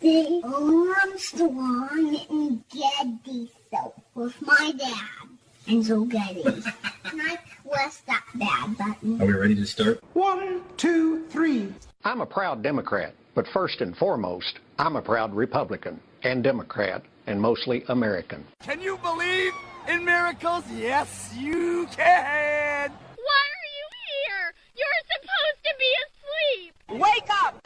The Armstrong and Getty show with my dad and Joe Getty. and I press that bad button. Are we ready to start? One, two, three. I'm a proud Democrat, but first and foremost, I'm a proud Republican and Democrat and mostly American. Can you believe in miracles? Yes, you can. Why are you here? You're supposed to be asleep. Wake up!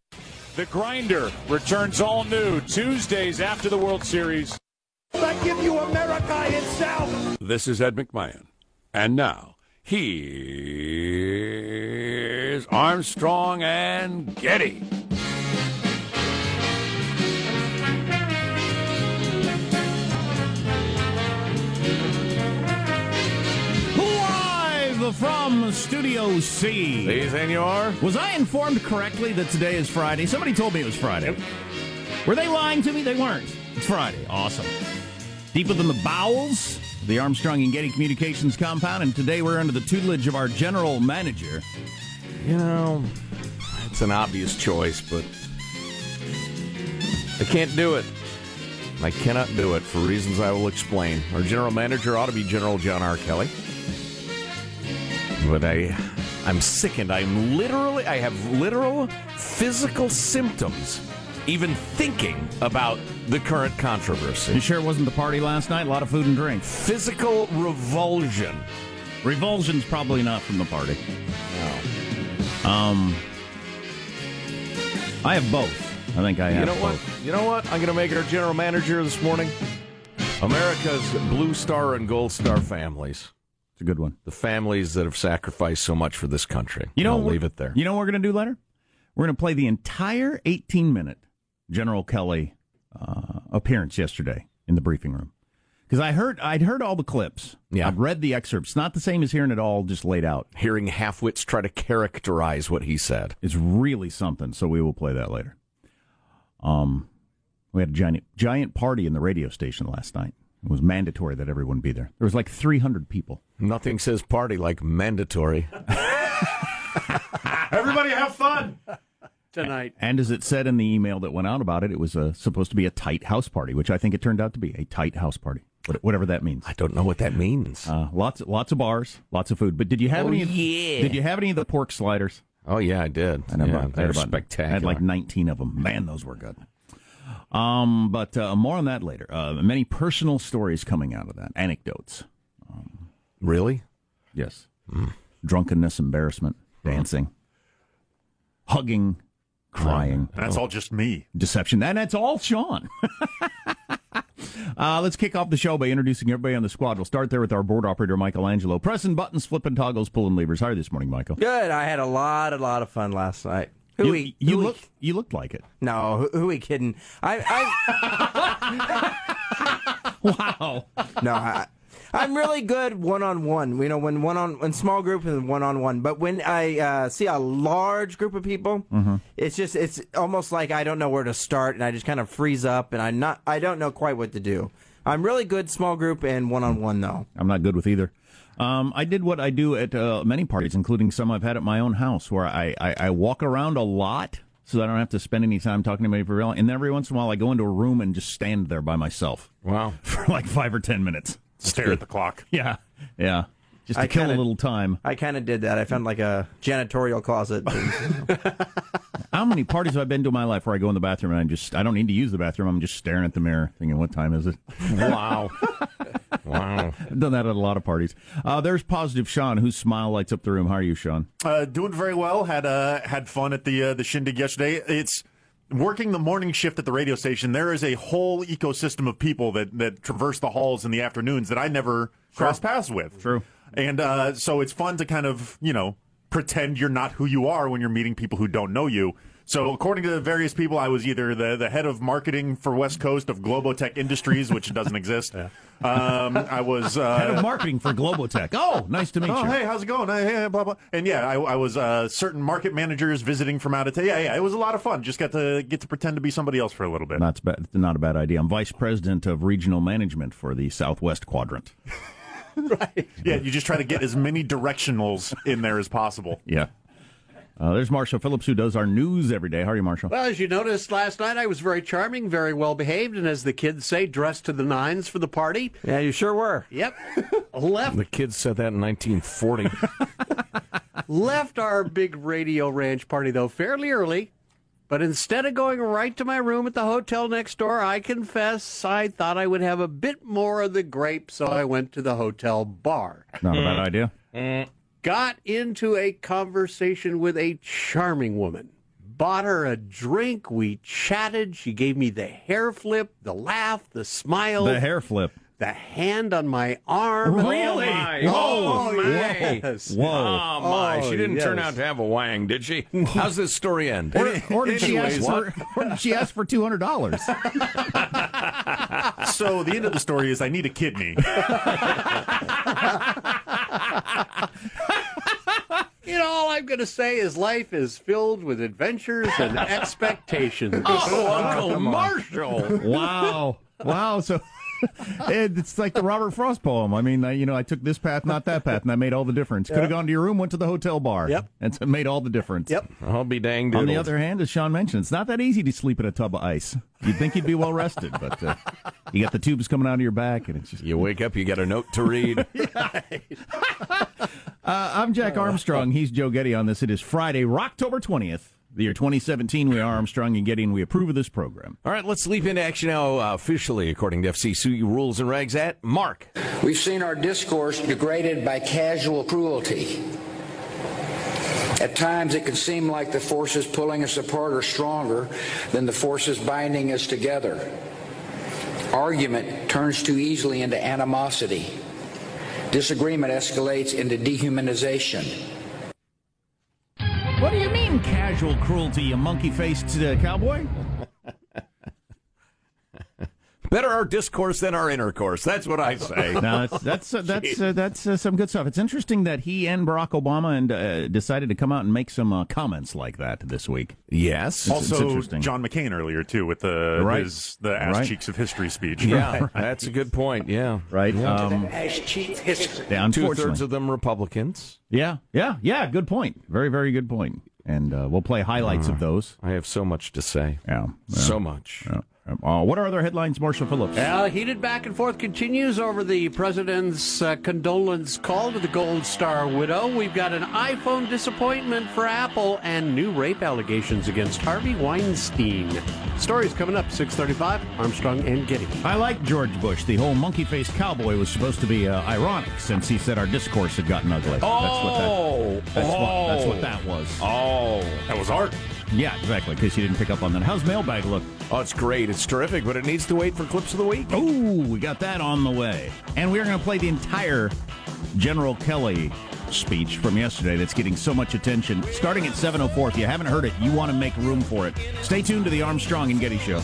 The Grinder returns all new Tuesdays after the World Series. I give you America itself. This is Ed McMahon. And now, here's Armstrong and Getty. From Studio C. Si, senor. Was I informed correctly that today is Friday? Somebody told me it was Friday. Were they lying to me? They weren't. It's Friday. Awesome. Deeper than the bowels, the Armstrong and Getty Communications compound, and today we're under the tutelage of our general manager. You know, it's an obvious choice, but I can't do it. I cannot do it for reasons I will explain. Our general manager ought to be General John R. Kelly but I I'm sickened. I'm literally I have literal physical symptoms even thinking about the current controversy. You sure it wasn't the party last night? A lot of food and drink. Physical revulsion. Revulsion's probably not from the party. No. Um, I have both. I think I have You know what? both. You know what? I'm going to make it our general manager this morning. America's Blue Star and Gold Star families. It's a good one. The families that have sacrificed so much for this country. You know, I'll leave it there. You know what we're going to do later? We're going to play the entire 18 minute General Kelly uh, appearance yesterday in the briefing room. Because I heard, I'd heard all the clips. Yeah. I'd read the excerpts. Not the same as hearing it all just laid out. Hearing halfwits try to characterize what he said. is really something. So we will play that later. Um, we had a giant giant party in the radio station last night. It was mandatory that everyone be there. There was like 300 people. Nothing says party like mandatory. Everybody have fun. tonight. And as it said in the email that went out about it, it was uh, supposed to be a tight house party, which I think it turned out to be a tight house party, whatever that means. I don't know what that means. Uh, lots, lots of bars, lots of food. But did you have Oh, any? yeah. Did you have any of the pork sliders? Oh yeah, I did. I had yeah, about- they're about- spectacular. I had like 19 of them. Man, those were good. Um, but uh, more on that later. Uh, many personal stories coming out of that, anecdotes. really? Yes. Drunkenness, embarrassment, dancing, hugging, crying. That's all just me. Deception. And that's all Sean. uh, let's kick off the show by introducing everybody on the squad. We'll start there with our board operator, Michelangelo. Pressing buttons, flipping toggles, pulling levers. How are you this morning, Michael? Good. I had a lot, a lot of fun last night. Who You, we, you who we- look, you looked like it. No, who, who we kidding? I, I wow. no, I, I'm really good one on one. You know, when one on when small group and one on one. But when I uh, see a large group of people, Mm-hmm. it's just it's almost like I don't know where to start, and I just kind of freeze up, and I'm not I don't know quite what to do. I'm really good small group and one on one though. I'm not good with either. Um, I did what I do at uh, many parties, including some I've had at my own house, where I, I, I walk around a lot so that I don't have to spend any time talking to anybody for real. And then every once in a while, I go into a room and just stand there by myself Wow. for like five or ten minutes. Stare at the clock. Yeah, yeah, just to I kill kinda- a little time. I kind of did that. I found like a janitorial closet. How many parties have I been to in my life where I go in the bathroom and I just I don't need to use the bathroom. I'm just staring at the mirror, thinking, "What time is it?" Wow. wow. I've done that at a lot of parties. Uh, there's positive Sean, whose smile lights up the room. How are you, Sean? Uh, doing very well. Had uh, had fun at the uh, the shindig yesterday. It's working the morning shift at the radio station. There is a whole ecosystem of people that that traverse the halls in the afternoons that I never cross paths with. True. And uh, so it's fun to kind of you know pretend you're not who you are when you're meeting people who don't know you. So according to various people, I was either the, the head of marketing for West Coast of Globotech Industries, which doesn't exist. Um, I was uh, Head of marketing for Globotech. Oh, nice to meet oh, you. hey, how's it going? Hey, hey, blah blah. And yeah, I, I was uh, certain market managers visiting from out of town. Yeah, yeah, it was a lot of fun. Just got to get to pretend to be somebody else for a little bit. That's bad, not a bad idea. I'm vice president of regional management for the Southwest Quadrant. Yeah, you just try to get as many directionals in there as possible. Yeah. Uh, there's Marshall Phillips, who does our news every day. How are you, Marshall? Well, as you noticed last night, I was very charming, very well behaved, and as the kids say, dressed to the nines for the party. yeah, you sure were. Yep. left The kids said that in 1940. left our big radio ranch party though fairly early. But instead of going right to my room at the hotel next door, I confess I thought I would have a bit more of the grape, so I went to the hotel bar. Not a bad mm. idea. Mm. got into a conversation with a charming woman. Bought her a drink. We chatted. She gave me the hair flip, the laugh, the smile, The hair flip. The hand on my arm. Really? Oh, my. Whoa. Oh, oh Whoa. yes. Whoa. Oh, my. Oh, she didn't turn out to have a wang, did she? How's this story end? Or, or did she ask Anyways, for? Or did she ask for two hundred dollars? So the end of the story is I need a kidney. You know, all I'm going to say is life is filled with adventures and expectations. Oh, Uncle Marshall. wow, wow. So it's like the Robert Frost poem. I mean, I, you know, I took this path, not that path, and that made all the difference. Could have gone to your room, went to the hotel bar. Yep. and it made all the difference. Yep. I'll be danged. On the other hand, as Sean mentioned, it's not that easy to sleep in a tub of ice. You'd think you'd be well rested, but uh, you got the tubes coming out of your back, and it's just. You wake up, you got a note to read. Uh, I'm Jack Armstrong. He's Joe Getty on this. It is Friday, October 20th, the year 2017. We are Armstrong and Getty, and we approve of this program. All right, let's leap into action now, uh, officially, according to FCC rules and regs. At Mark. We've seen our discourse degraded by casual cruelty. At times, it can seem like the forces pulling us apart are stronger than the forces binding us together. Argument turns too easily into animosity. Disagreement escalates into dehumanization. What do you mean casual cruelty, you monkey-faced uh, cowboy? Better our discourse than our intercourse. That's what I say. no, that's that's uh, that's uh, that's uh, some good stuff. It's interesting that he and Barack Obama and uh, decided to come out and make some uh, comments like that this week. Yes, It's- it's also, interesting. John McCain earlier too with the Right. his the ass Right. cheeks of history speech. Yeah, that's a good point. Yeah, right. Yeah. Um, As chief history. yeah, Two thirds of them Republicans. Yeah, yeah, yeah. Good point. Very, very good point. And uh, we'll play highlights of those. I have so much to say. Yeah, So much. Yeah. Uh, what are other headlines, Marshall Phillips? Heated back and forth continues over the president's uh, condolence call to the Gold Star widow. We've got an iPhone disappointment for Apple and new rape allegations against Harvey Weinstein. Stories coming up 6:35. Armstrong and Getty. I like George Bush. The whole monkey-faced cowboy was supposed to be uh, ironic since he said our discourse had gotten ugly. that's what that. That's, what, that's what that was. Oh, that was art. Yeah, exactly. In case you didn't pick up on that. How's mailbag look? Oh, it's great. It's terrific, but it needs to wait for clips of the week. Ooh, we got that on the way. And we're going to play the entire General Kelly speech from yesterday that's getting so much attention. Starting at 7.04. If you haven't heard it, you want to make room for it. Stay tuned to the Armstrong and Getty Show.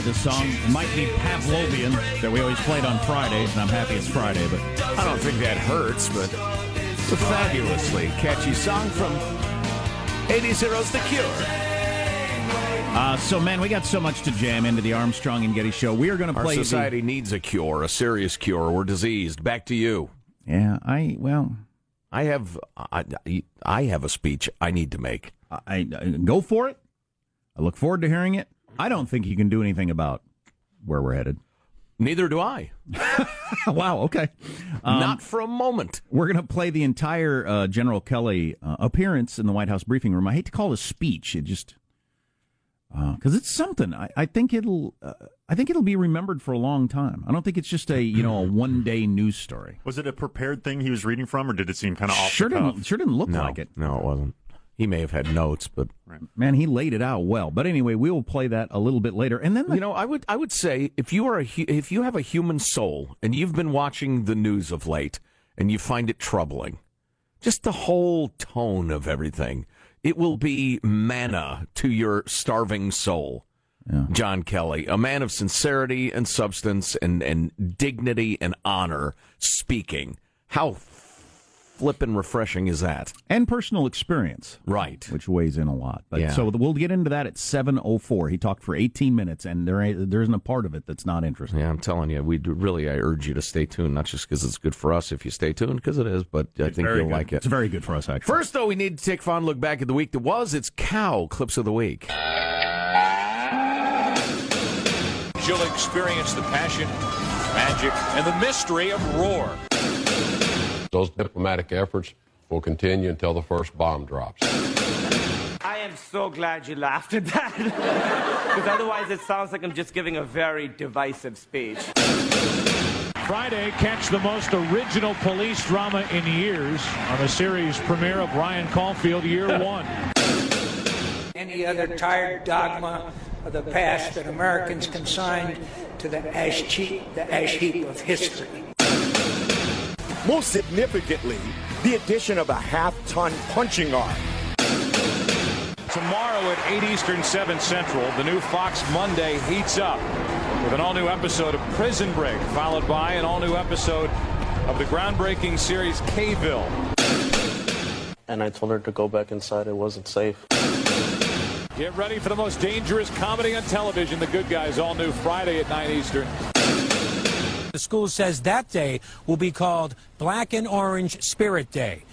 Tired this song. Might be Pavlovian that we always played on Fridays, and I'm happy it's Friday, but I don't think that hurts, but it's a fabulously catchy song from 80 Zeros The Cure. Uh, so, man, we got so much to jam into the Armstrong and Getty show. We are going to Our play. the- society needs a cure, a serious cure. We're diseased. Back to you. yeah, I well, I have I, I have a speech I need to make. I, I go for it. I look forward to hearing it. I don't think you can do anything about where we're headed. Neither do I. wow. Okay. Um, Not for a moment. We're going to play the entire uh, General Kelly uh, appearance in the White House briefing room. I hate to call it a speech. It just because it's something. I, I think it'll. Uh, I think it'll be remembered for a long time. I don't think it's just a you know a one day news story. Was it a prepared thing he was reading from, or did it seem kind of off Sure the didn't. cuff? Sure didn't look No, like it. no, it wasn't. He may have had notes, but Man, he laid it out well. But anyway, we will play that a little bit later, and then the, you know, I would I would say if you are a hu- if you have a human soul and you've been watching the news of late and you find it troubling, just the whole tone of everything, it will be manna to your starving soul. John Kelly, a man of sincerity and substance and, and dignity and honor, speaking. How flippin' refreshing is that? and personal experience, Right. which weighs in a lot. But Yeah. so we'll get into that at seven oh four. He talked for eighteen minutes, and there ain't, there isn't a part of it that's not interesting. Yeah, I'm telling you, we do, really I urge you to stay tuned, not just because it's good for us if you stay tuned, because it is, but I think you'll good. like it. It's very good for us, actually. First, though, we need to take a fond look back at the week that was. It's cow clips of the week. You'll experience the passion, magic, and the mystery of Roar. Those diplomatic efforts will continue until the first bomb drops. I am so glad you laughed at that. Because otherwise, it sounds like I'm just giving a very divisive speech. Friday, catch the most original police drama in years on the series premiere of Ryan Caulfield Year One. any other tired dogma of the past that Americans consigned to the ash heap, the ash heap of history. Most significantly, the addition of a half-ton punching arm. Tomorrow at 8 Eastern, 7 Central, the new Fox Monday heats up with an all-new episode of Prison Break, followed by an all-new episode of the groundbreaking series K-Ville. And I told her to go back inside. It wasn't safe. Get ready for the most dangerous comedy on television, The Good Guys, all new Friday at 9 Eastern. School says that day will be called Black and Orange Spirit Day.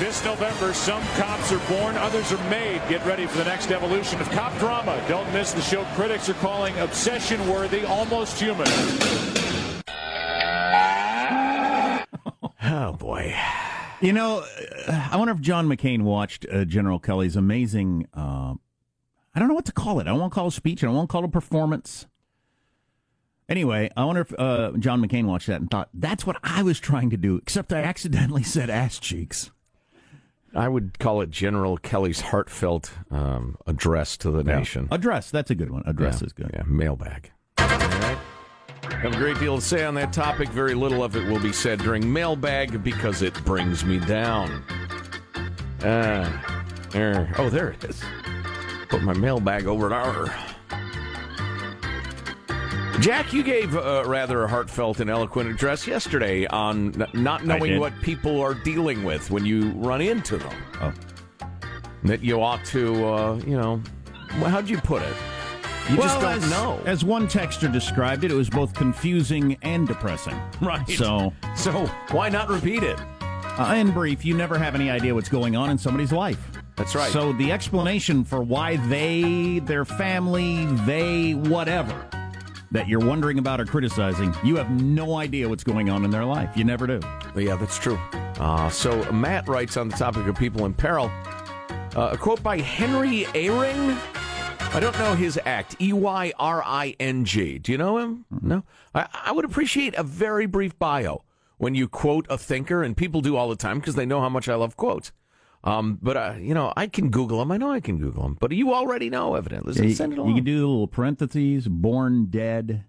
This November, some cops are born, others are made. Get ready for the next evolution of cop drama. Don't miss the show critics are calling obsession worthy, almost human. Oh, boy. You know, uh, I wonder if John McCain watched uh, General Kelly's amazing. Uh, I don't know what to call it. I won't call it a speech. I won't call it a performance. Anyway, I wonder if uh, John McCain watched that and thought that's what I was trying to do, except I accidentally said ass cheeks. I would call it General Kelly's heartfelt um, address to the Yeah. nation. Address, that's a good one. Address Yeah, is good. Yeah, mailbag. Right. Have a great deal to say on that topic. Very little of it will be said during mailbag because it brings me down. Uh, there. Oh, there it is. Put my mailbag over there. Jack, you gave uh, rather a heartfelt and eloquent address yesterday on n- not knowing what people are dealing with when you run into them. Oh. That you ought to, uh, you know, well, how'd you put it? You just don't as, know. As one texter described it, it was both confusing and depressing. Right. So, so why not repeat it? Uh, in brief, you never have any idea what's going on in somebody's life. That's right. So the explanation for why they, their family, they, whatever, that you're wondering about or criticizing, you have no idea what's going on in their life. You never do. Yeah, that's true. Uh, so Matt writes on the topic of people in peril. Uh, a quote by Henry Eyring. I don't know his act. E Y R I N G. Do you know him? No. I, I would appreciate a very brief bio when you quote a thinker, and people do all the time because they know how much I love quotes. Um, but uh, you know, I can Google them. I know I can Google them. But you already know, evidently. So send it you can do the little parentheses, born dead.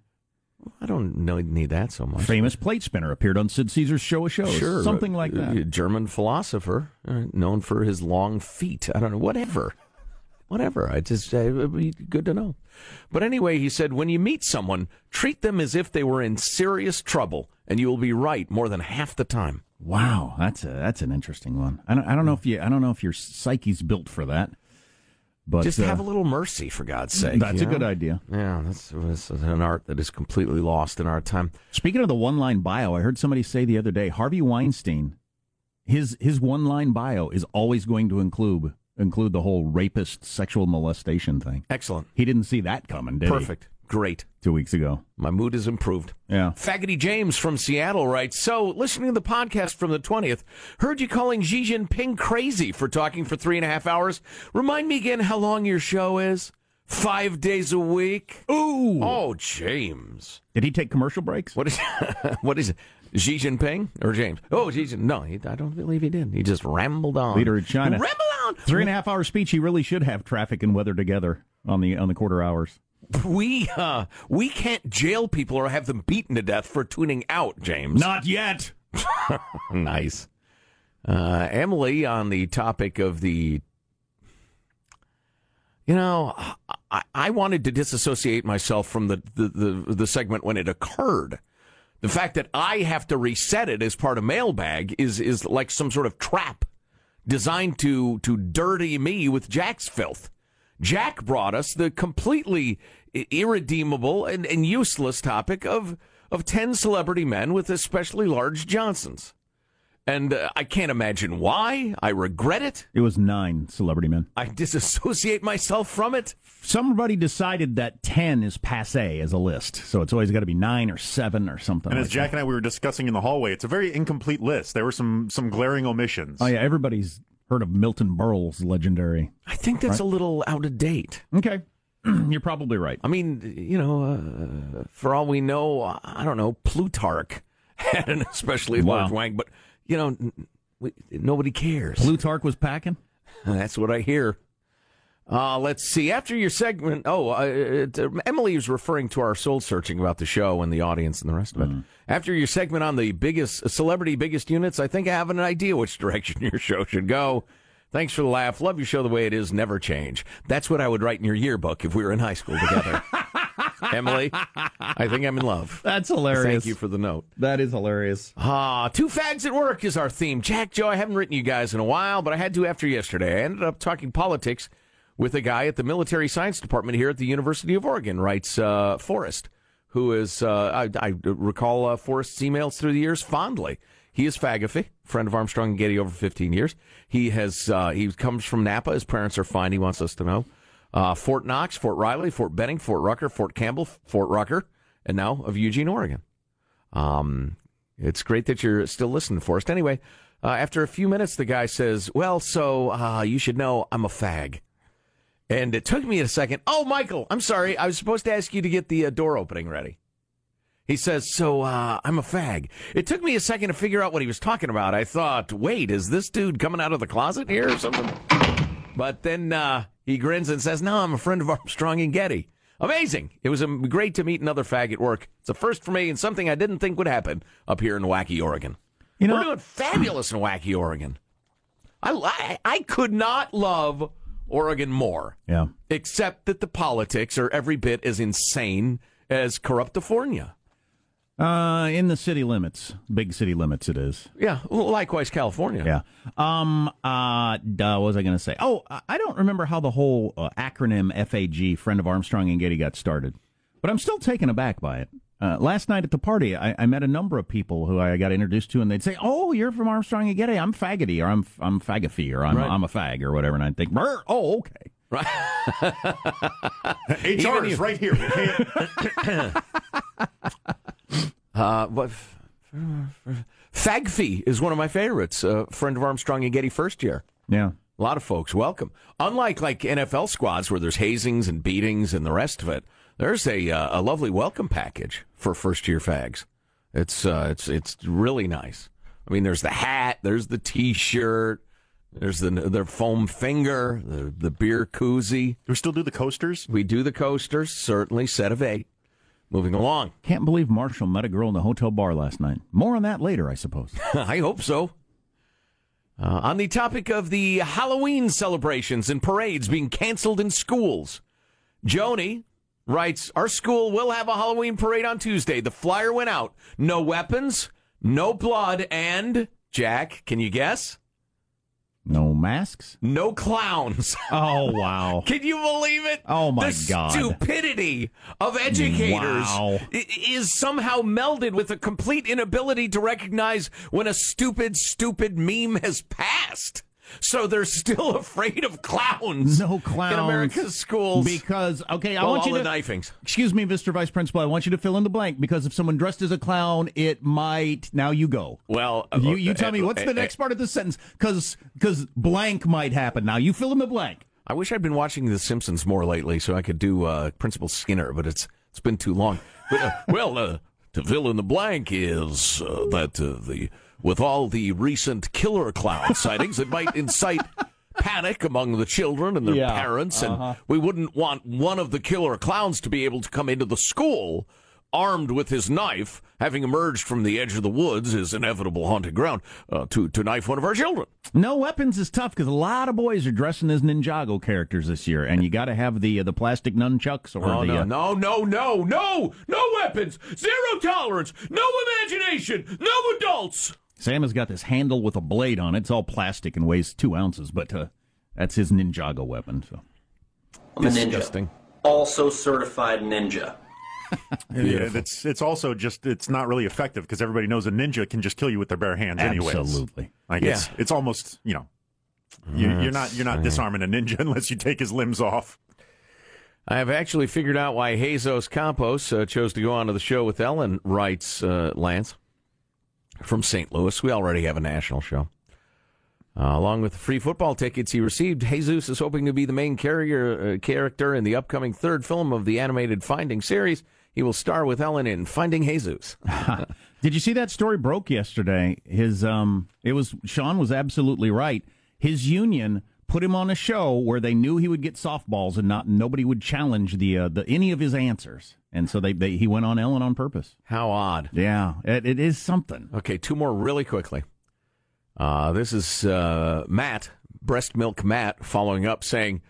I don't know, need that so much. Famous plate spinner appeared on Sid Caesar's show of shows. Sure, Something like uh, that. German philosopher, uh, known for his long feet. I don't know, whatever, whatever. I just uh, it'd be good to know. But anyway, he said, when you meet someone, treat them as if they were in serious trouble, and you will be right more than half the time. Wow, that's a that's an interesting one. I don't I don't know if you I don't know if your psyche's built for that. But just uh, have a little mercy, for God's sake. That's you a good idea. Yeah, that's, that's an art that is completely lost in our time. Speaking of the one line bio, I heard somebody say the other day, Harvey Weinstein, his his one line bio is always going to include include the whole rapist sexual molestation thing. Excellent. He didn't see that coming, did he? Perfect. Great. Two weeks ago. My mood is improved. Yeah. Faggoty James from Seattle writes So, listening to the podcast from the 20th, heard you calling Xi Jinping crazy for talking for three and a half hours. Remind me again how long your show is? Five days a week? Ooh. Oh, James. Did he take commercial breaks? What is, what is it? Xi Jinping or James? Oh, Xi Jinping. No, he, I don't believe he did. He just rambled on. Leader of China. Ramble on. Three and a half hour speech. He really should have traffic and weather together on the on the quarter hours. We uh, we can't jail people or have them beaten to death for tuning out, James. Not yet. nice. Uh, Emily, on the topic of the, you know, I, I wanted to disassociate myself from the, the, the, the segment when it occurred. The fact that I have to reset it as part of mailbag is is like some sort of trap designed to to dirty me with Jack's filth. Jack brought us the completely irredeemable and, and useless topic of of ten celebrity men with especially large Johnsons. And uh, I can't imagine why. I regret it. It was nine celebrity men. I disassociate myself from it. Somebody decided that ten is passe as a list, so it's always got to be nine or seven or something. And as Jack that. and I we were discussing in the hallway, it's a very incomplete list. There were some some glaring omissions. Oh yeah, everybody's heard of Milton Berle's legendary. I think that's Right. a little out of date. Okay, you're probably right. I mean, you know, uh, for all we know, I don't know, Plutarch had an especially Wow. large wang, but you know, we, nobody cares. Plutarch was packing. That's what I hear. Uh, let's see. After your segment, oh, uh, it, uh, Emily was referring to our soul searching about the show and the audience and the rest of it. After your segment on the biggest celebrity biggest units, I think I have an idea which direction your show should go. Thanks for the laugh. Love your show the way it is. Never change. That's what I would write in your yearbook if we were in high school together. Emily, I think I'm in love. That's hilarious. Thank you for the note. That is hilarious. Ah, two fags at work is our theme. Jack, Joe, I haven't written you guys in a while, but I had to after yesterday. I ended up talking politics with a guy at the military science department here at the University of Oregon, writes uh, Forrest, who is, uh, I, I recall uh, Forrest's emails through the years fondly. He is Fagafy, friend of Armstrong and Getty over 15 years. He has uh, he comes from Napa. His parents are fine. He wants us to know. Uh, Fort Knox, Fort Riley, Fort Benning, Fort Rucker, Fort Campbell, Fort Rucker, and now of Eugene, Oregon. Um, it's great that you're still listening, Forrest. Anyway, uh, after a few minutes, the guy says, "Well, so uh, you should know I'm a fag." And it took me a second. Oh, Michael, I'm sorry. I was supposed to ask you to get the uh, door opening ready. He says, So uh, I'm a fag. It took me a second to figure out what he was talking about. I thought, wait, is this dude coming out of the closet here or something? But then uh, he grins and says, No, I'm a friend of Armstrong and Getty. Amazing. It was um, great to meet another fag at work. It's a first for me and something I didn't think would happen up here in Wacky, Oregon. You know- We're doing fabulous in Wacky, Oregon. I, I, I could not love Oregon more. Yeah. Except that the politics are every bit as insane as Corruptifornia. Uh, in the city limits, big city limits, it is. Yeah, likewise California. Yeah. Um. Uh. Duh, what was I going to say? Oh, I- I don't remember how the whole uh, acronym FAG, Friend of Armstrong and Getty, got started, but I'm still taken aback by it. Uh, last night at the party, I, I met a number of people who I got introduced to, and they'd say, "Oh, you're from Armstrong and Getty. I'm faggoty, or I'm I'm fagafy, or I'm Right. I'm a fag, or whatever." And I'd think, "Brr, "Oh, okay." Right. HR is right here. We can't. Uh, what? Fagfee is one of my favorites. A friend of Armstrong and Getty first year. Yeah. A lot of folks welcome. Unlike like NFL squads where there's hazings and beatings and the rest of it, there's a uh, a lovely welcome package for first year fags. It's uh, it's it's really nice. I mean, there's the hat, there's the T-shirt, there's the the foam finger, the the beer koozie. Do we still do the coasters? We do the coasters, certainly set of eight. Moving along. Can't believe Marshall met a girl in the hotel bar last night. More on that later, I suppose. I hope so. Uh, on the topic of the Halloween celebrations and parades being canceled in schools, Joni writes Our school will have a Halloween parade on Tuesday. The flyer went out. No weapons, no blood, and, Jack, can you guess? No masks? No clowns. Oh, wow. Can you believe it? Oh, my the God. The stupidity of educators Wow. is somehow melded with a complete inability to recognize when a stupid, stupid meme has passed. So they're still afraid of clowns. No clowns in America's schools because okay, I Well, want you to the knifings. Excuse me, Mr. Vice Principal. I want you to fill in the blank because if someone dressed as a clown, it might. Now you go. Well, you you tell uh, me what's uh, the uh, next part of the sentence because because blank might happen. Now you fill in the blank. I wish I'd been watching The Simpsons more lately so I could do uh, Principal Skinner, but it's it's been too long. But, uh, well, uh, to fill in the blank is uh, that uh, the with all the recent killer clown sightings, it might incite panic among the children and their Yeah, parents, uh-huh. and we wouldn't want one of the killer clowns to be able to come into the school armed with his knife, having emerged from the edge of the woods, his inevitable haunted ground, uh, to to knife one of our children. No weapons is tough because a lot of boys are dressing as Ninjago characters this year, and you got to have the uh, the plastic nunchucks or Oh, the no, uh, no, no, no, no, no weapons, zero tolerance, no imagination, no adults. Sam has got this handle with a blade on it. It's all plastic and weighs two ounces, but uh, that's his Ninjago weapon. So I'm a Disgusting. Also certified ninja. Yeah, it's it's also just it's not really effective because everybody knows a ninja can just kill you with their bare hands anyway. Absolutely. Like it's Yeah. it's almost you know you, you're not you're not disarming a ninja unless you take his limbs off. I have actually figured out why Jesus Campos uh, chose to go on to the show with Ellen, writes uh, Lance from St. Louis. We already have a national show. Uh, along with the free football tickets he received, Jesus is hoping to be the main carrier, uh, character in the upcoming third film of the animated Finding series. He will star with Ellen in Finding Jesus. Did you see that story broke yesterday? His um it was Sean was absolutely right. His union put him on a show where they knew he would get softballs and not nobody would challenge the uh, the any of his answers. And so they, they he went on Ellen on purpose. How odd. Yeah, it, it is something. Okay, two more really quickly. Uh, this is uh, Matt, Breast Milk Matt, following up saying,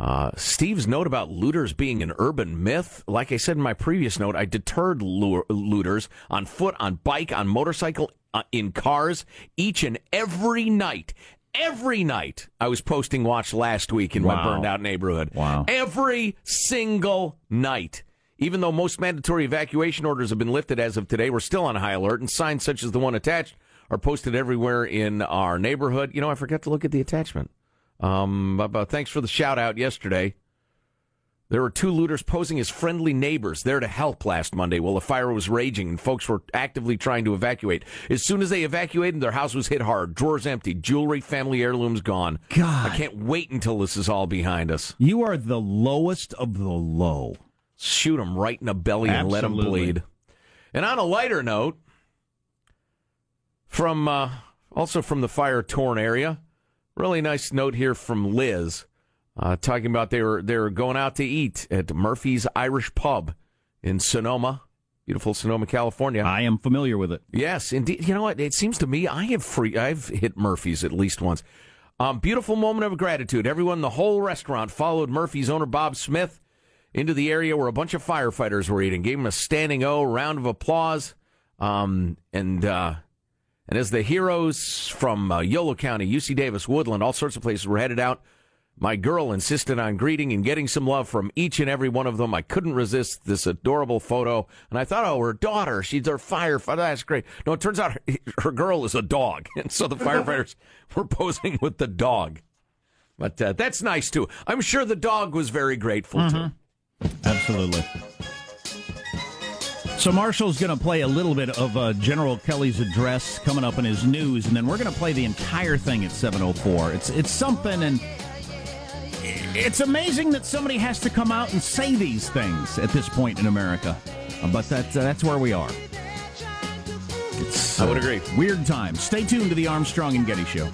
uh, Steve's note about looters being an urban myth. Like I said in my previous note, I deterred looters on foot, on bike, on motorcycle, uh, in cars each and every night. Every night I was posting watch last week in my burned out neighborhood. Wow. Every single night. Even though most mandatory evacuation orders have been lifted as of today, we're still on high alert, and signs such as the one attached are posted everywhere in our neighborhood. You know, I forgot to look at the attachment. Um, but, but thanks for the shout out yesterday. There were two looters posing as friendly neighbors there to help last Monday while the fire was raging and folks were actively trying to evacuate. As soon as they evacuated, their house was hit hard. Drawers empty, jewelry, family heirlooms gone. God. I can't wait until this is all behind us. You are the lowest of the low. Shoot them right in the belly and let them bleed. And on a lighter note, from uh, also from the fire torn area, really nice note here from Liz, uh, talking about they were they were going out to eat at Murphy's Irish Pub in Sonoma, beautiful Sonoma, California. I am familiar with it. Yes, indeed. You know what? It seems to me I have free. I've hit Murphy's at least once. Um, beautiful moment of gratitude. Everyone, in the whole restaurant followed Murphy's owner Bob Smith into the area where a bunch of firefighters were eating. Gave him a standing O, round of applause, um, and uh, and as the heroes from uh, Yolo County, UC Davis, Woodland, all sorts of places were headed out. My girl insisted on greeting and getting some love from each and every one of them. I couldn't resist this adorable photo, and I thought, oh, her daughter, she's her firefighter. That's great. No, it turns out her, her girl is a dog, and so the firefighters were posing with the dog. But uh, that's nice too. I'm sure the dog was very grateful too. Absolutely. So Marshall's going to play a little bit of uh, General Kelly's address coming up in his news, and then we're going to play the entire thing at 7:04. It's it's something, and it's amazing that somebody has to come out and say these things at this point in America. Uh, But that's uh, that's where we are. It's, I would agree. Weird time. Stay tuned to the Armstrong and Getty Show.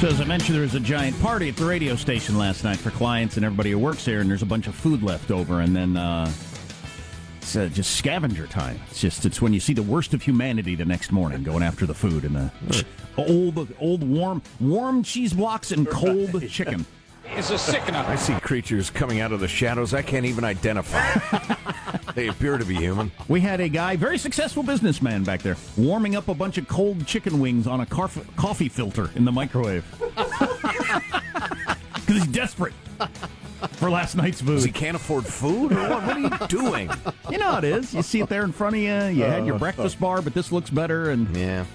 So as I mentioned, there was a giant party at the radio station last night for clients and everybody who works there, and there's a bunch of food left over, and then uh, it's uh, just scavenger time. It's just it's when you see the worst of humanity the next morning going after the food and the old old warm warm cheese blocks and cold chicken. It's a sickener. I see creatures coming out of the shadows I can't even identify. they appear to be human. We had a guy, very successful businessman back there, warming up a bunch of cold chicken wings on a carf- coffee filter in the microwave. Because he's desperate for last night's food. He can't afford food, or what? What are you doing? You know how it is. You see it there in front of you. You had your oh, breakfast bar, but this looks better. And yeah,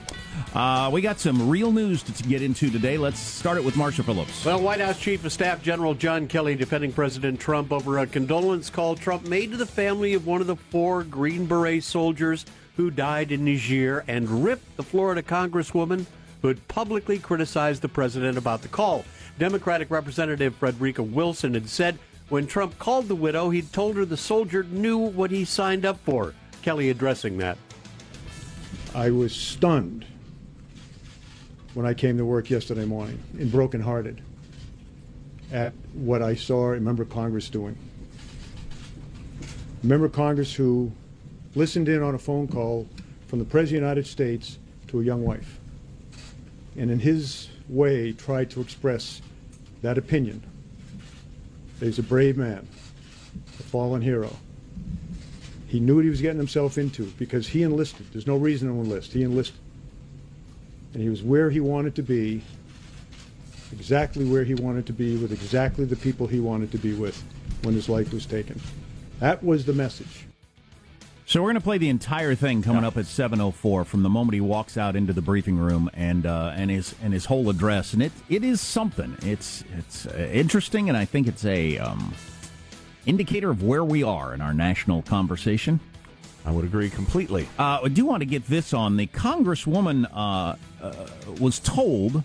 uh, we got some real news to, to get into today. Let's start it with Marshall Phillips. Well, White House Chief of Staff General John Kelly defending President Trump over a condolence call Trump made to the family of one of the four Green Beret soldiers who died in Niger and ripped the Florida Congresswoman who had publicly criticized the president about the call. Democratic Representative Frederica Wilson had said when Trump called the widow, he'd told her the soldier knew what he signed up for. Kelly addressing that. I was stunned when I came to work yesterday morning and brokenhearted at what I saw a member of Congress doing. A member of Congress who listened in on a phone call from the President of the United States to a young wife, and in his way tried to express that opinion. He's a brave man, a fallen hero. He knew what he was getting himself into because he enlisted. There's no reason to enlist. He enlisted. And he was where he wanted to be, exactly where he wanted to be, with exactly the people he wanted to be with when his life was taken. That was the message. So we're going to play the entire thing coming up at 7:04 from the moment he walks out into the briefing room and uh, and his and his whole address, and it it is something. It's it's uh, interesting, and I think it's a um, indicator of where we are in our national conversation. I would agree completely. Uh, I do want to get this on. The congresswoman uh, uh, was told,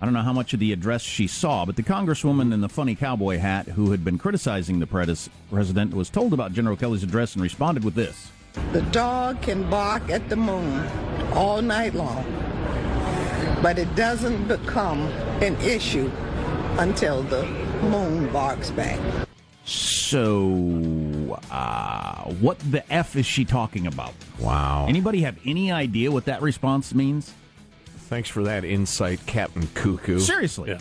I don't know how much of the address she saw, but the congresswoman in the funny cowboy hat who had been criticizing the pres- president was told about General Kelly's address and responded with this. The dog can bark at the moon all night long, but it doesn't become an issue until the moon barks back. So, uh, what the F is she talking about? Wow. Anybody have any idea what that response means? Thanks for that insight, Captain Cuckoo. Seriously.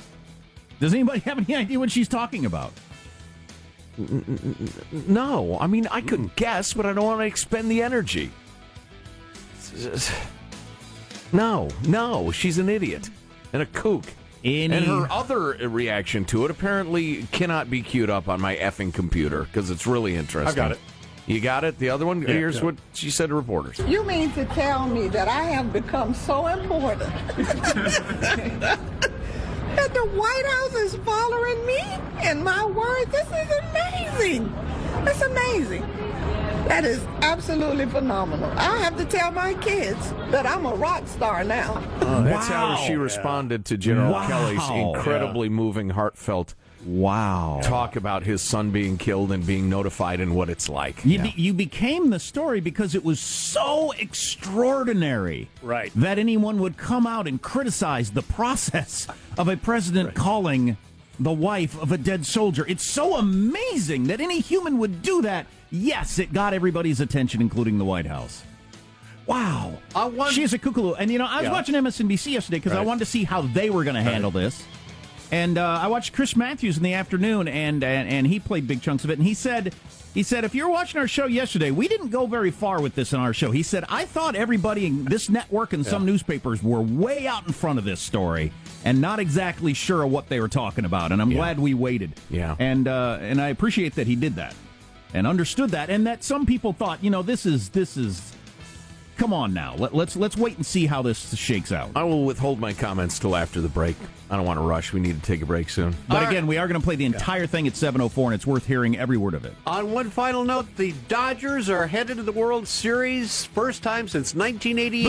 Does anybody have any idea what she's talking about? No, I mean I couldn't guess, but I don't want to expend the energy. No, no, she's an idiot and a kook. Any- And her other reaction to it apparently cannot be queued up on my effing computer because it's really interesting. I've got it. You got it? The other one? Yeah, Here's yeah. what she said to reporters. You mean to tell me that I have become so important that the White House is following me and my word? This is amazing. It's amazing. That is absolutely phenomenal. I have to tell my kids that I'm a rock star now. Oh, that's Wow. how she responded to General Wow. Kelly's incredibly moving, heartfelt Wow. talk about his son being killed and being notified and what it's like. You, Yeah. be- you became the story because it was so extraordinary Right. that anyone would come out and criticize the process of a president calling the wife of a dead soldier. It's so amazing that any human would do that. Yes, it got everybody's attention, including the White House. Wow. I want- She is a kookaloo. And, you know, I was Yeah. watching MSNBC yesterday because I wanted to see how they were going to handle this. And uh, I watched Chris Matthews in the afternoon, and, and and he played big chunks of it. And he said, he said, if you're watching our show yesterday, we didn't go very far with this in our show. He said, I thought everybody in this network and some newspapers were way out in front of this story and not exactly sure of what they were talking about. And I'm Yeah. glad we waited. Yeah. And uh, and I appreciate that he did that and understood that, and that some people thought, you know, this is this is. Come on now, Let, let's let's wait and see how this shakes out. I will withhold my comments till after the break. I don't want to rush. We need to take a break soon. But again, we are going to play the entire thing at 7:04, and it's worth hearing every word of it. On one final note, the Dodgers are headed to the World Series, first time since 1988.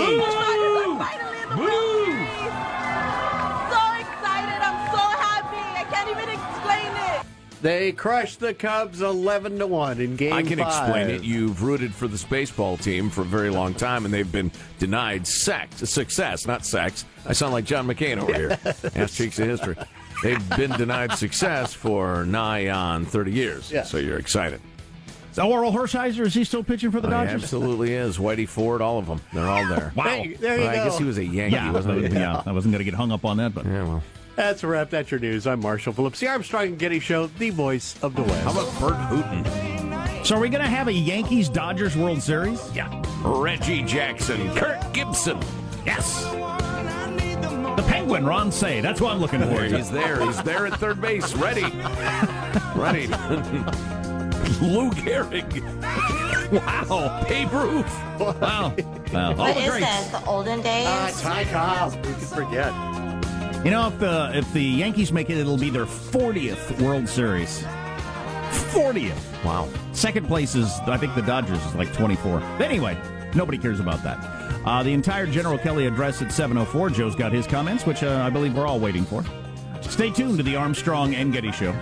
They crushed the Cubs 11 to 1 in game I can five. explain it. You've rooted for this baseball team for a very long time, and they've been denied sex, success, not sex. I sound like John McCain over here. Ask Cheeks of History. They've been denied success for nigh on 30 years. Yeah. So you're excited. So Orel Hershiser is he still pitching for the Oh, he Dodgers? absolutely is. Whitey Ford, all of them. They're all there. Wow. Hey, there you Well, I guess he was a Yankee, Yeah, wasn't he? yeah. I wasn't going to get hung up on that, but Yeah, well. That's a wrap. That's your news. I'm Marshall Phillips, the Armstrong and Getty Show, the voice of the West. How about Burt Hooton? so are we going to have a Yankees Dodgers World Series? Yeah. Reggie Jackson, Kirk Gibson. Yes. The Penguin, Ron Cey. That's what I'm looking for. He's there. He's there at third base, ready, ready. Lou Gehrig. Wow. Babe Ruth. Wow. Wow. All What the is greats. this? The olden days? Ah, Ty Cobb. Who could forget? You know, if the if the Yankees make it, it'll be their 40th World Series. 40th. Wow. Second place is, I think, the Dodgers is like 24. But anyway, nobody cares about that. Uh, the entire General Kelly address at 7:04. Joe's got his comments, which uh, I believe we're all waiting for. Stay tuned to the Armstrong and Getty Show.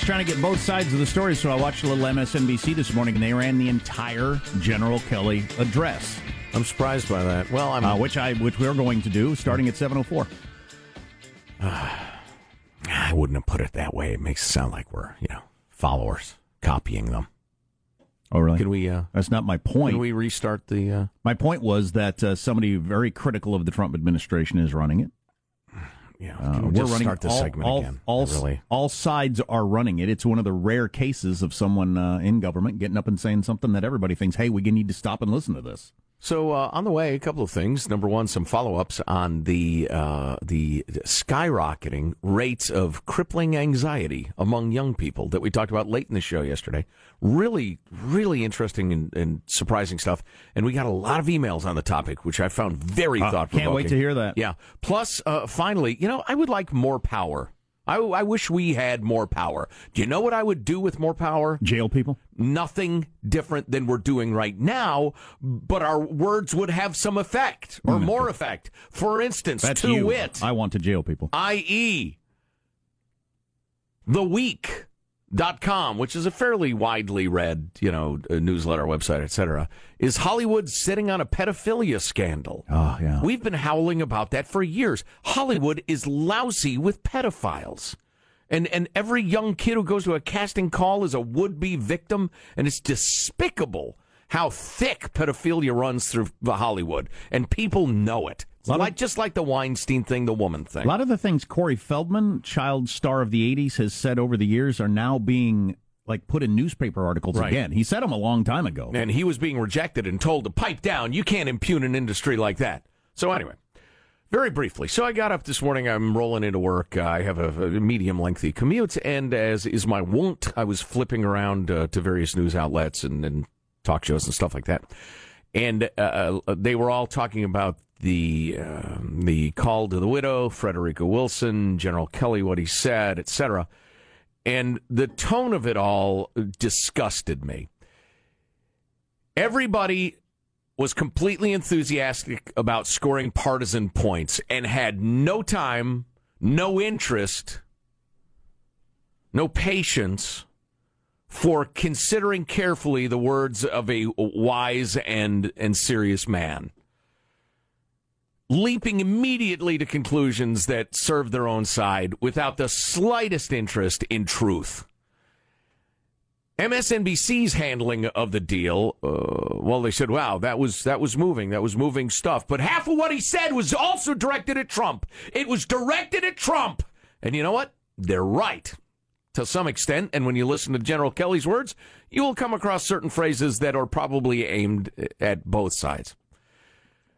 Was trying to get both sides of the story, so I watched a little MSNBC this morning, and they ran the entire General Kelly address, I'm surprised by that. Well, I'm. uh, which I which we're going to do starting at 7:04. I wouldn't have put it that way. It makes it sound like we're, you know, followers copying them. Oh, really? Can we? Uh, That's not my point. can we restart the? Uh, My point was that uh, somebody very critical of the Trump administration is running it. Yeah. Uh, we we're just running start this all, segment all, again? All, really. all sides are running it. It's one of the rare cases of someone uh, in government getting up and saying something that everybody thinks, "Hey, we need to stop and listen to this." So uh, on the way, a couple of things. Number one, some follow-ups on the uh, the skyrocketing rates of crippling anxiety among young people that we talked about late in the show yesterday. Really, really interesting and, and surprising stuff. And we got a lot of emails on the topic, which I found very Uh, thought-provoking. can't wait to hear that. Yeah. Plus, uh, finally, you know, I would like more power. I, I wish we had more power. Do you know what I would do with more power? Jail people. nothing different than we're doing right now, but our words would have some effect or mm. more effect. For instance, That's to you. wit, I want to jail people. i.e., the weak, Dot com, which is a fairly widely read, you know, uh, newsletter, website, etc., is Hollywood sitting on a pedophilia scandal. Oh, yeah. We've been howling about that for years. Hollywood is lousy with pedophiles. And and every young kid who goes to a casting call is a would-be victim, and it's despicable how thick pedophilia runs through the Hollywood, and people know it. Lot of- just like the Weinstein thing, the woman thing. A lot of the things Corey Feldman, child star of the 80s, has said over the years are now being like put in newspaper articles Right. again. He said them a long time ago. and he was being rejected and told to pipe down. You can't impugn an industry like that. So anyway, very briefly. So I got up this morning. I'm rolling into work. Uh, I have a, a medium lengthy commute, and as is my wont, I was flipping around uh, to various news outlets and, and talk shows and stuff like that. And uh, they were all talking about the um the call to the widow, Frederica Wilson, General Kelly, what he said, etc. And the tone of it all disgusted me. Everybody was completely enthusiastic about scoring partisan points and had no time, no interest, no patience for considering carefully the words of a wise and, and serious man. Leaping immediately to conclusions that serve their own side without the slightest interest in truth. MSNBC's handling of the deal, uh, well, they said, "Wow, that was that was moving, that was moving stuff." But half of what he said was also directed at Trump. It was directed at Trump, and you know what? They're right to some extent. And when you listen to General Kelly's words, you will come across certain phrases that are probably aimed at both sides.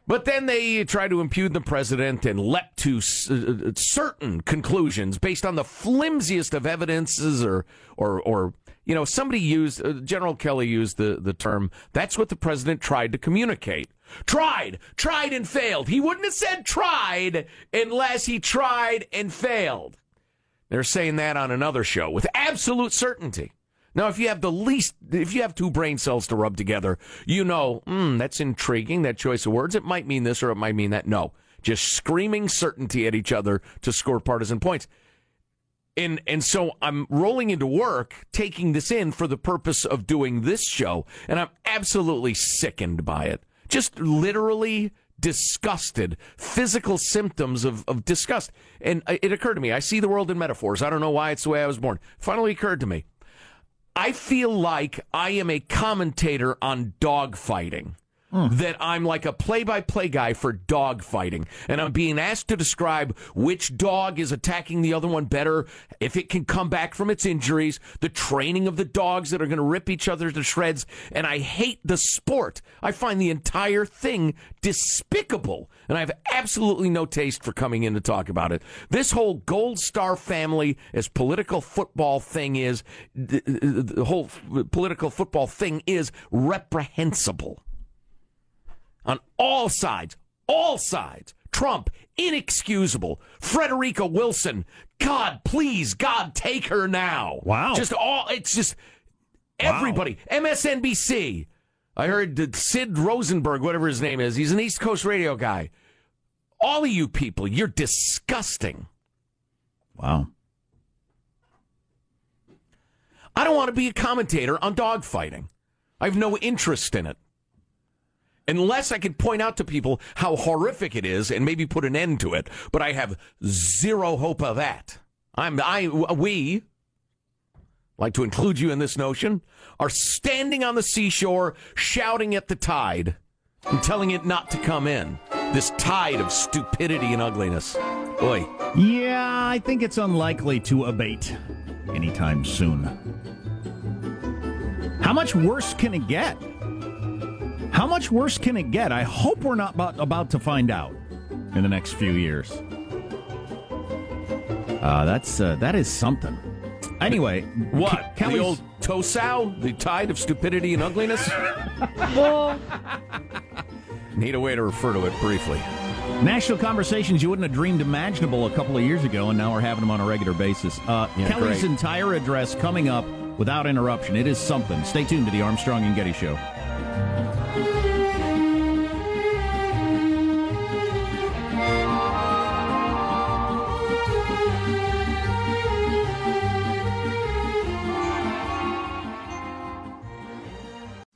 But then they try to impugn the president and leapt to s- uh, certain conclusions based on the flimsiest of evidences, or, or, or you know, somebody used uh, General Kelly used the the term. That's what the president tried to communicate. Tried, tried and failed. He wouldn't have said tried unless he tried and failed. They're saying that on another show with absolute certainty. Now, if you have the least, if you have two brain cells to rub together, you know, hmm, that's intriguing, that choice of words. It might mean this or it might mean that. No, just screaming certainty at each other to score partisan points. And, and so I'm rolling into work, taking this in for the purpose of doing this show, and I'm absolutely sickened by it. Just literally disgusted, physical symptoms of, of disgust. And it occurred to me, I see the world in metaphors. I don't know why it's the way I was born. Finally occurred to me. I feel like I am a commentator on dogfighting. Hmm. That I'm like a play by play guy for dogfighting. And I'm being asked to describe which dog is attacking the other one better, if it can come back from its injuries, the training of the dogs that are going to rip each other to shreds. And I hate the sport. I find the entire thing despicable. And I have absolutely no taste for coming in to talk about it. This whole Gold Star family, as political football thing is, the the whole political football thing is reprehensible on all sides, all sides. Trump, inexcusable. Frederica Wilson, God, please, God, take her now. Wow. Just all, it's just everybody. MSNBC. I heard that Sid Rosenberg, whatever his name is, he's an East Coast radio guy. All of you people, you're disgusting. Wow. I don't want to be a commentator on dogfighting. I have no interest in it. Unless I could point out to people how horrific it is and maybe put an end to it, but I have zero hope of that. I'm I we like to include you in this notion are standing on the seashore shouting at the tide and telling it not to come in. This tide of stupidity and ugliness. Boy, Yeah, I think it's unlikely to abate anytime soon. How much worse can it get? How much worse can it get? I hope we're not about, about to find out in the next few years. Uh, that's uh, that is something. Anyway, what? Ke- Kelly's- the old Tosau, the tide of stupidity and ugliness? Need a way to refer to it briefly. National conversations you wouldn't have dreamed imaginable a couple of years ago, and now we're having them on a regular basis. Uh, Yeah, Kelly's great. entire address coming up without interruption. It is something. Stay tuned to the Armstrong and Getty Show.